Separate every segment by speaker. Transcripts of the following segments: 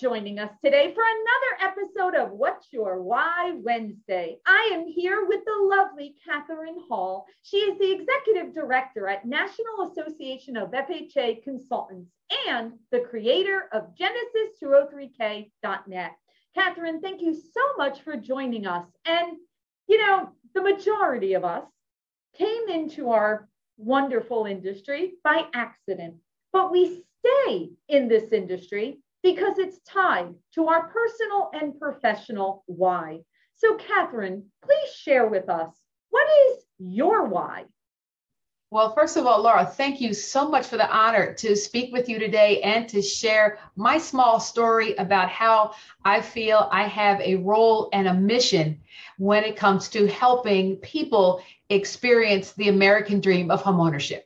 Speaker 1: joining us today for another episode of What's Your Why Wednesday. I am here with the lovely Catherine Hall. She is the Executive Director at National Association of FHA Consultants and the creator of Genesis203k.net. Catherine, thank you so much for joining us. And, you know, the majority of us came into our wonderful industry by accident, but we stay in this industry because it's tied to our personal and professional why. So, Catherine, please share with us what is your why?
Speaker 2: Well, first of all, Laura, thank you so much for the honor to speak with you today and to share my small story about how I feel I have a role and a mission when it comes to helping people experience the American dream of homeownership.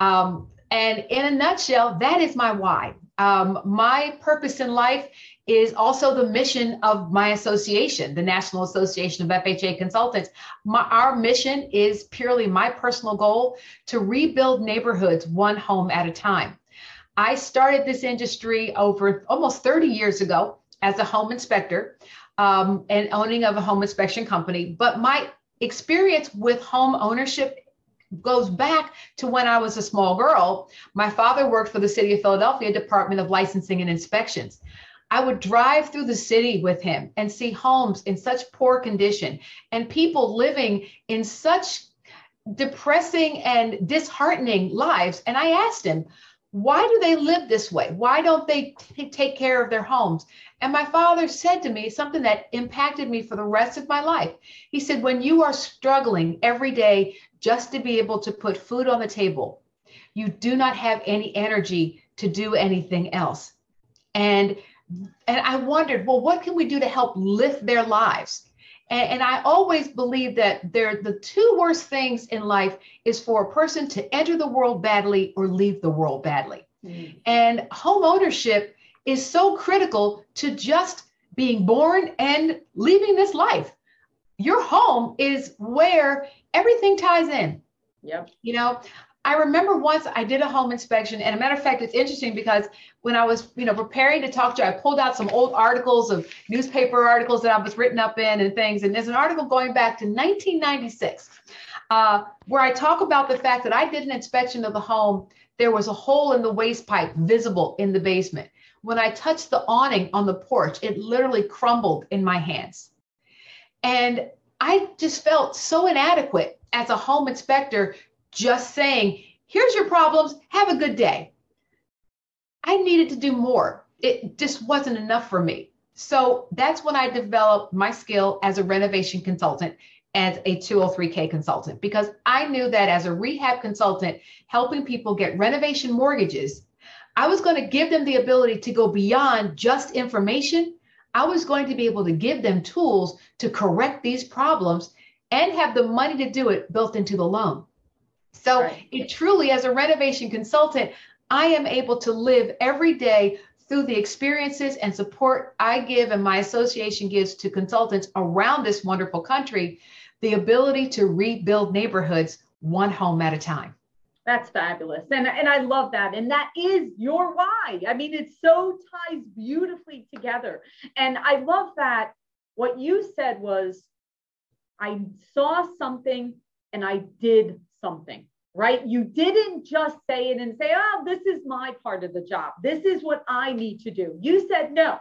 Speaker 2: Um, and in a nutshell, that is my why. Um, my purpose in life is also the mission of my association, the National Association of FHA Consultants. My, our mission is purely my personal goal to rebuild neighborhoods one home at a time. I started this industry over almost 30 years ago as a home inspector um, and owning of a home inspection company. But my experience with home ownership goes back to when I was a small girl. My father worked for the City of Philadelphia Department of Licensing and Inspections. I would drive through the city with him and see homes in such poor condition and people living in such depressing and disheartening lives. And I asked him, why do they live this way? Why don't they t- take care of their homes? And my father said to me something that impacted me for the rest of my life. He said, When you are struggling every day just to be able to put food on the table, you do not have any energy to do anything else. And and I wondered, well, what can we do to help lift their lives? And, and I always believe that there the two worst things in life is for a person to enter the world badly or leave the world badly. Mm. And home ownership is so critical to just being born and leaving this life. Your home is where everything ties in.
Speaker 1: Yep.
Speaker 2: You know, I remember once I did a home inspection, and a matter of fact, it's interesting because when I was, you know, preparing to talk to you, I pulled out some old articles of newspaper articles that I was written up in and things. And there's an article going back to 1996 uh, where I talk about the fact that I did an inspection of the home. There was a hole in the waste pipe visible in the basement. When I touched the awning on the porch, it literally crumbled in my hands. And I just felt so inadequate as a home inspector just saying, here's your problems, have a good day. I needed to do more. It just wasn't enough for me. So that's when I developed my skill as a renovation consultant, as a 203K consultant, because I knew that as a rehab consultant, helping people get renovation mortgages, I was going to give them the ability to go beyond just information. I was going to be able to give them tools to correct these problems and have the money to do it built into the loan. So right. it truly, as a renovation consultant, I am able to live every day through the experiences and support I give and my association gives to consultants around this wonderful country, the ability to rebuild neighborhoods one home at a time.
Speaker 1: That's fabulous. And, and I love that. And that is your why. I mean, it so ties beautifully together. And I love that what you said was, I saw something and I did something right? You didn't just say it and say, oh, this is my part of the job. This is what I need to do. You said, no,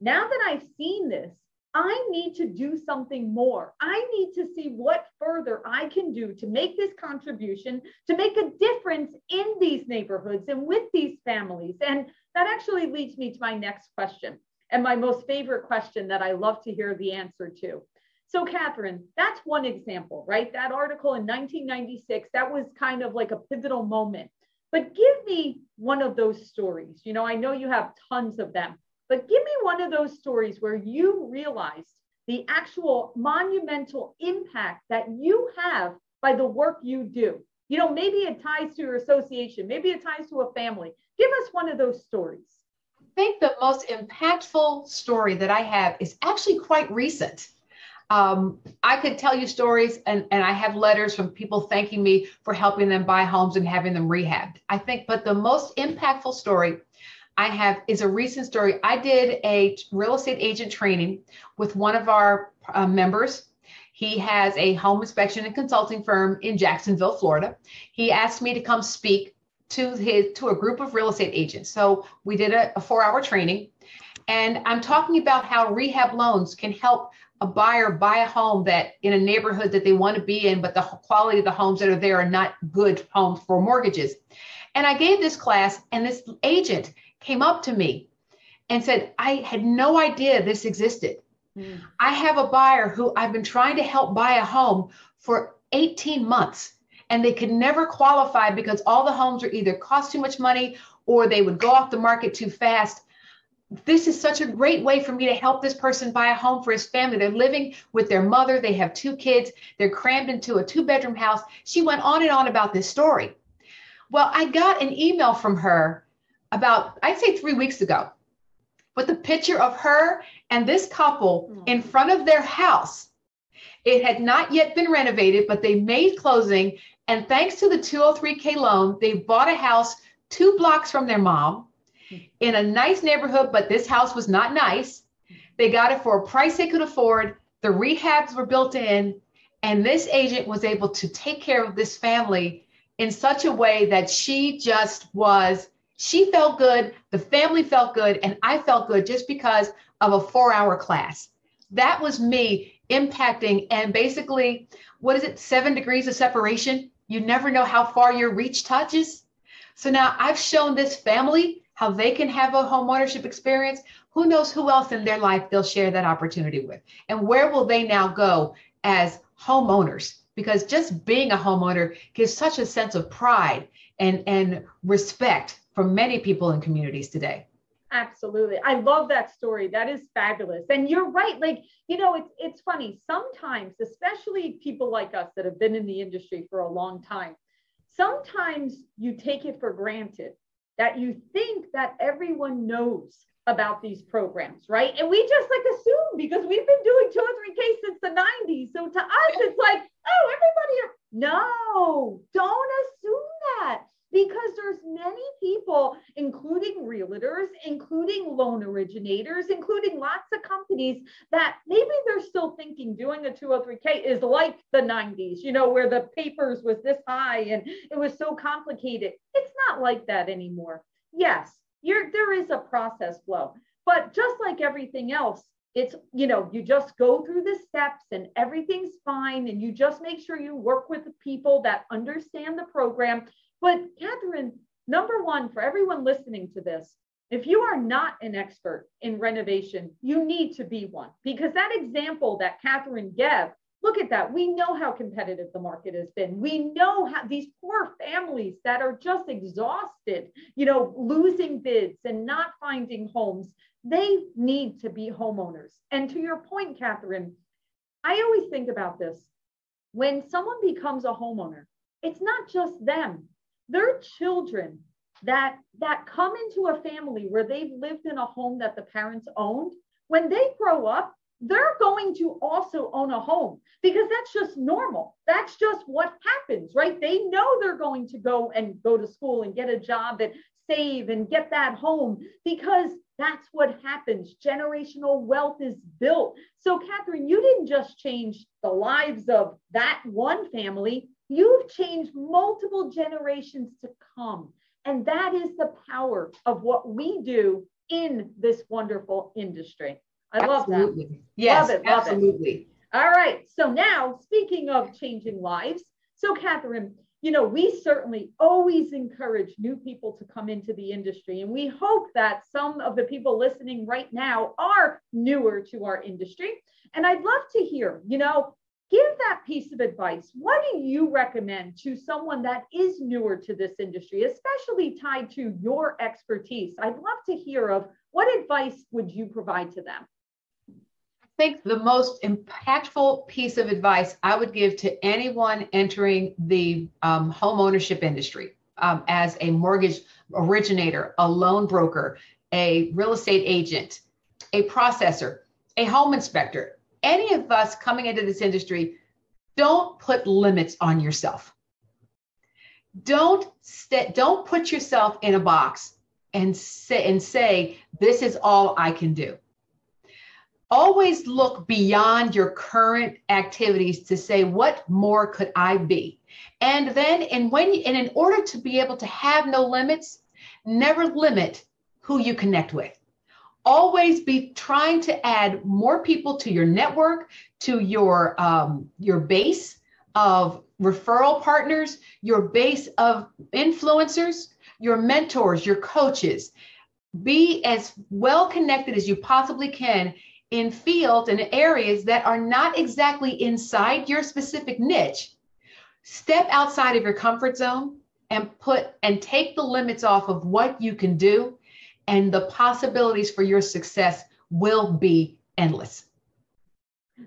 Speaker 1: now that I've seen this, I need to do something more. I need to see what further I can do to make this contribution, to make a difference in these neighborhoods and with these families. And that actually leads me to my next question and my most favorite question that I love to hear the answer to. So, Catherine, that's one example, right? That article in 1996, that was kind of like a pivotal moment. But give me one of those stories. You know, I know you have tons of them, but give me one of those stories where you realized the actual monumental impact that you have by the work you do. You know, maybe it ties to your association, maybe it ties to a family. Give us one of those stories.
Speaker 2: I think the most impactful story that I have is actually quite recent um, I could tell you stories, and, and I have letters from people thanking me for helping them buy homes and having them rehabbed. I think, but the most impactful story, I have is a recent story. I did a real estate agent training with one of our uh, members. He has a home inspection and consulting firm in Jacksonville, Florida. He asked me to come speak to his to a group of real estate agents. So we did a, a four-hour training, and I'm talking about how rehab loans can help a buyer buy a home that in a neighborhood that they want to be in, but the quality of the homes that are there are not good homes for mortgages. And I gave this class, and this agent came up to me and said, I had no idea this existed. Mm. I have a buyer who I've been trying to help buy a home for 18 months, and they could never qualify because all the homes are either cost too much money or they would go off the market too fast this is such a great way for me to help this person buy a home for his family. They're living with their mother, they have two kids, they're crammed into a two bedroom house. She went on and on about this story. Well, I got an email from her about, I'd say three weeks ago, with a picture of her and this couple hmm. in front of their house. It had not yet been renovated, but they made closing. And thanks to the 203K loan, they bought a house two blocks from their mom in a nice neighborhood, but this house was not nice. They got it for a price they could afford. The rehabs were built in, and this agent was able to take care of this family in such a way that she just was, she felt good, the family felt good, and I felt good just because of a four hour class. That was me impacting and basically, what is it, seven degrees of separation? You never know how far your reach touches. So now I've shown this family how they can have a home ownership experience, who knows who else in their life they'll share that opportunity with? And where will they now go as homeowners? Because just being a homeowner gives such a sense of pride and, and respect for many people in communities today.
Speaker 1: Absolutely. I love that story. That is fabulous. And you're right. Like, you know, it's it's funny. Sometimes, especially people like us that have been in the industry for a long time, sometimes you take it for granted that you think that everyone knows about these programs, right? And we just like assume because we've been doing 203K since the 90s. So to us, it's like, oh, everybody, no, don't assume there's many people including realtors including loan originators including lots of companies that maybe they're still thinking doing a 203k is like the 90s you know where the papers was this high and it was so complicated. It's not like that anymore. Yes there is a process flow but just like everything else it's you know you just go through the steps and everything's fine and you just make sure you work with the people that understand the program but Catherine, number one, for everyone listening to this, if you are not an expert in renovation, you need to be one because that example that Catherine gave, look at that. We know how competitive the market has been. We know how these poor families that are just exhausted, you know, losing bids and not finding homes, they need to be homeowners. And to your point, Catherine, I always think about this. When someone becomes a homeowner, it's not just them they're children that that come into a family where they've lived in a home that the parents owned when they grow up they're going to also own a home because that's just normal that's just what happens right they know they're going to go and go to school and get a job and save and get that home because that's what happens generational wealth is built so catherine you didn't just change the lives of that one family You've changed multiple generations to come. And that is the power of what we do in this wonderful industry. I absolutely. love that.
Speaker 2: Yes, love it, love absolutely. It.
Speaker 1: All right. So now, speaking of changing lives, so Catherine, you know, we certainly always encourage new people to come into the industry. And we hope that some of the people listening right now are newer to our industry. And I'd love to hear, you know, give that piece of advice. What do you recommend to someone that is newer to this industry, especially tied to your expertise? I'd love to hear of what advice would you provide to them?
Speaker 2: Think the most impactful piece of advice I would give to anyone entering the um, home ownership industry um, as a mortgage originator, a loan broker, a real estate agent, a processor, a home inspector, any of us coming into this industry, don't put limits on yourself. Don't st- don't put yourself in a box and say and say this is all I can do. Always look beyond your current activities to say what more could I be? And then and when and in order to be able to have no limits, never limit who you connect with always be trying to add more people to your network, to your um, your base of referral partners, your base of influencers, your mentors, your coaches. Be as well connected as you possibly can in fields and areas that are not exactly inside your specific niche. Step outside of your comfort zone and put and take the limits off of what you can do and the possibilities for your success will be endless.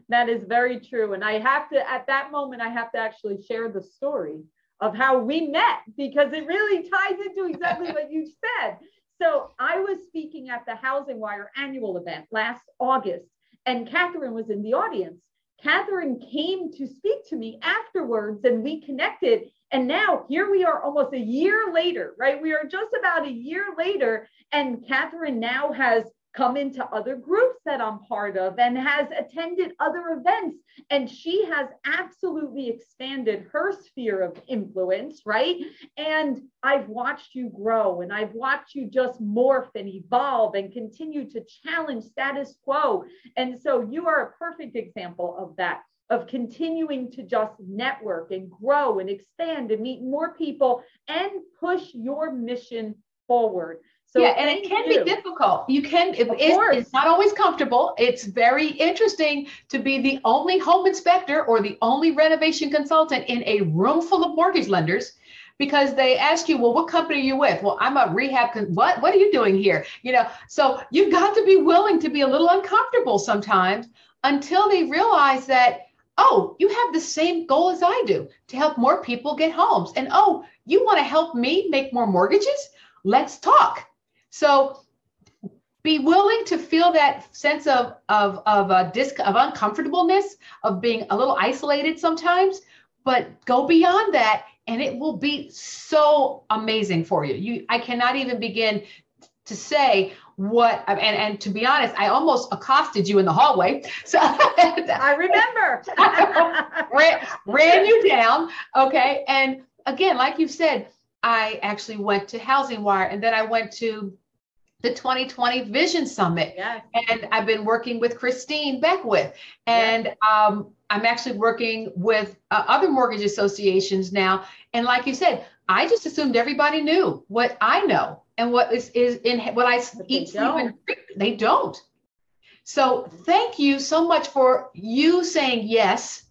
Speaker 1: That is very true. And I have to, at that moment, I have to actually share the story of how we met because it really ties into exactly what you said. So I was speaking at the Housing Wire annual event last August, and Catherine was in the audience. Catherine came to speak to me afterwards, and we connected. And now here we are almost a year later, right? We are just about a year later, and Catherine now has come into other groups that I'm part of and has attended other events. And she has absolutely expanded her sphere of influence, right? And I've watched you grow and I've watched you just morph and evolve and continue to challenge status quo. And so you are a perfect example of that. Of continuing to just network and grow and expand and meet more people and push your mission forward.
Speaker 2: So yeah, and it can be difficult. You can, it, it's, it's not always comfortable. It's very interesting to be the only home inspector or the only renovation consultant in a room full of mortgage lenders because they ask you, well, what company are you with? Well, I'm a rehab. Con- what? What are you doing here? You know, so you've got to be willing to be a little uncomfortable sometimes until they realize that, oh, you have the same goal as I do to help more people get homes. And oh, you want to help me make more mortgages? Let's talk. So be willing to feel that sense of of of a disc of uncomfortableness of being a little isolated sometimes but go beyond that and it will be so amazing for you. You i cannot even begin to say what and and to be honest i almost accosted you in the hallway. So
Speaker 1: i remember.
Speaker 2: Ran, ran you down okay? And again like you said i actually went to housing wire and then i went to the 2020 Vision Summit. Yes. And I've been working with Christine Beckwith. And yes. um, I'm actually working with uh, other mortgage associations now. And like you said, I just assumed everybody knew what I know and what is, is in what I but eat, sleep, they don't. So thank you so much for you saying yes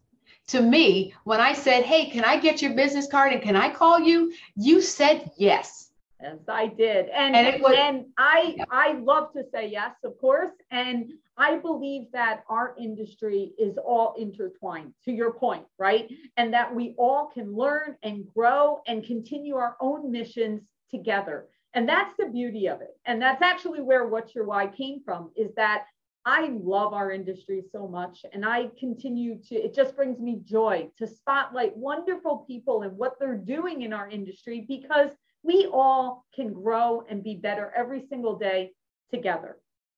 Speaker 2: to me when I said, Hey, can I get your business card and can I call you? You said yes.
Speaker 1: Yes, I did. And and, was, and I yeah. I love to say yes, of course. And I believe that our industry is all intertwined to your point, right? And that we all can learn and grow and continue our own missions together. And that's the beauty of it. And that's actually where What's Your Why came from is that I love our industry so much. And I continue to, it just brings me joy to spotlight wonderful people and what they're doing in our industry because we all can grow and be better every single day together.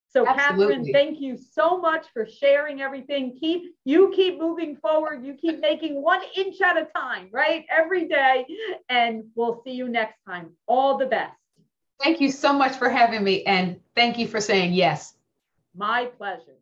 Speaker 1: So Absolutely. Catherine, thank you so much for sharing everything. Keep you keep moving forward. You keep making one inch at a time, right? Every day. And we'll see you next time. All the best.
Speaker 2: Thank you so much for having me. And thank you for saying yes.
Speaker 1: My pleasure.